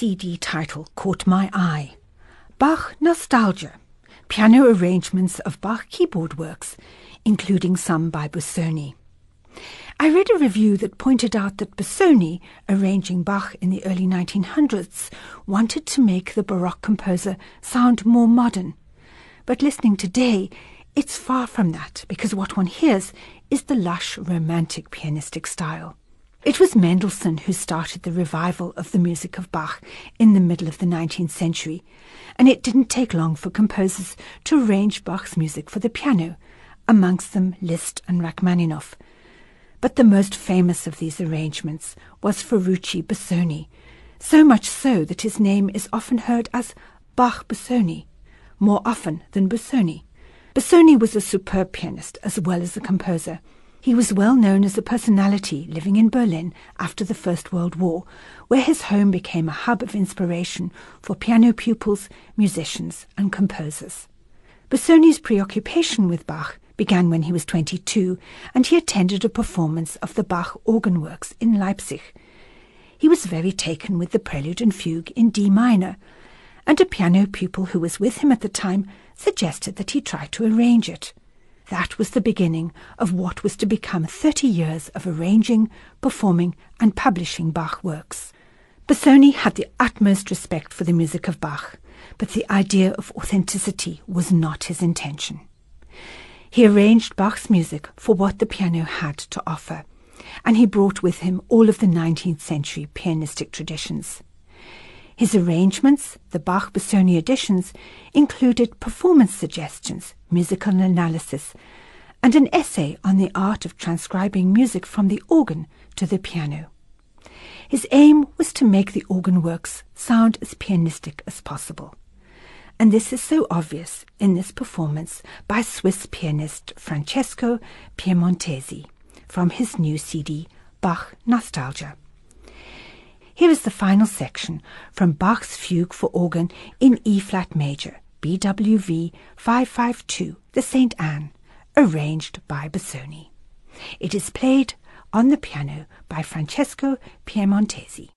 CD title caught my eye Bach Nostalgia Piano Arrangements of Bach Keyboard Works, including some by Busoni. I read a review that pointed out that Busoni, arranging Bach in the early 1900s, wanted to make the Baroque composer sound more modern. But listening today, it's far from that because what one hears is the lush, romantic pianistic style. It was Mendelssohn who started the revival of the music of Bach in the middle of the 19th century, and it didn't take long for composers to arrange Bach's music for the piano, amongst them Liszt and Rachmaninoff. But the most famous of these arrangements was Ferruccio Busoni, so much so that his name is often heard as Bach Busoni, more often than Busoni. Busoni was a superb pianist as well as a composer. He was well known as a personality living in Berlin after the First World War, where his home became a hub of inspiration for piano pupils, musicians, and composers. Busoni's preoccupation with Bach began when he was 22 and he attended a performance of the Bach organ works in Leipzig. He was very taken with the prelude and fugue in D minor, and a piano pupil who was with him at the time suggested that he try to arrange it. That was the beginning of what was to become 30 years of arranging, performing, and publishing Bach works. Busoni had the utmost respect for the music of Bach, but the idea of authenticity was not his intention. He arranged Bach's music for what the piano had to offer, and he brought with him all of the 19th century pianistic traditions. His arrangements, the Bach Busoni editions, included performance suggestions, musical analysis, and an essay on the art of transcribing music from the organ to the piano. His aim was to make the organ works sound as pianistic as possible and this is so obvious in this performance by Swiss pianist Francesco Piemontesi from his new CD Bach Nostalgia. Here is the final section from Bach's Fugue for Organ in E flat major, BWV 552, the St. Anne, arranged by Busoni. It is played on the piano by Francesco Piemontesi.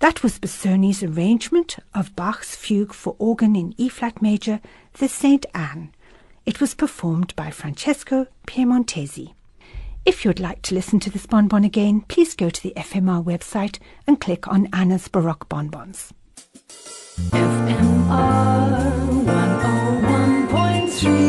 That was Busoni's arrangement of Bach's fugue for organ in E flat major, the Saint Anne. It was performed by Francesco Piemontesi. If you'd like to listen to this bonbon again, please go to the FMR website and click on Anna's Baroque Bonbons. FMR 101.3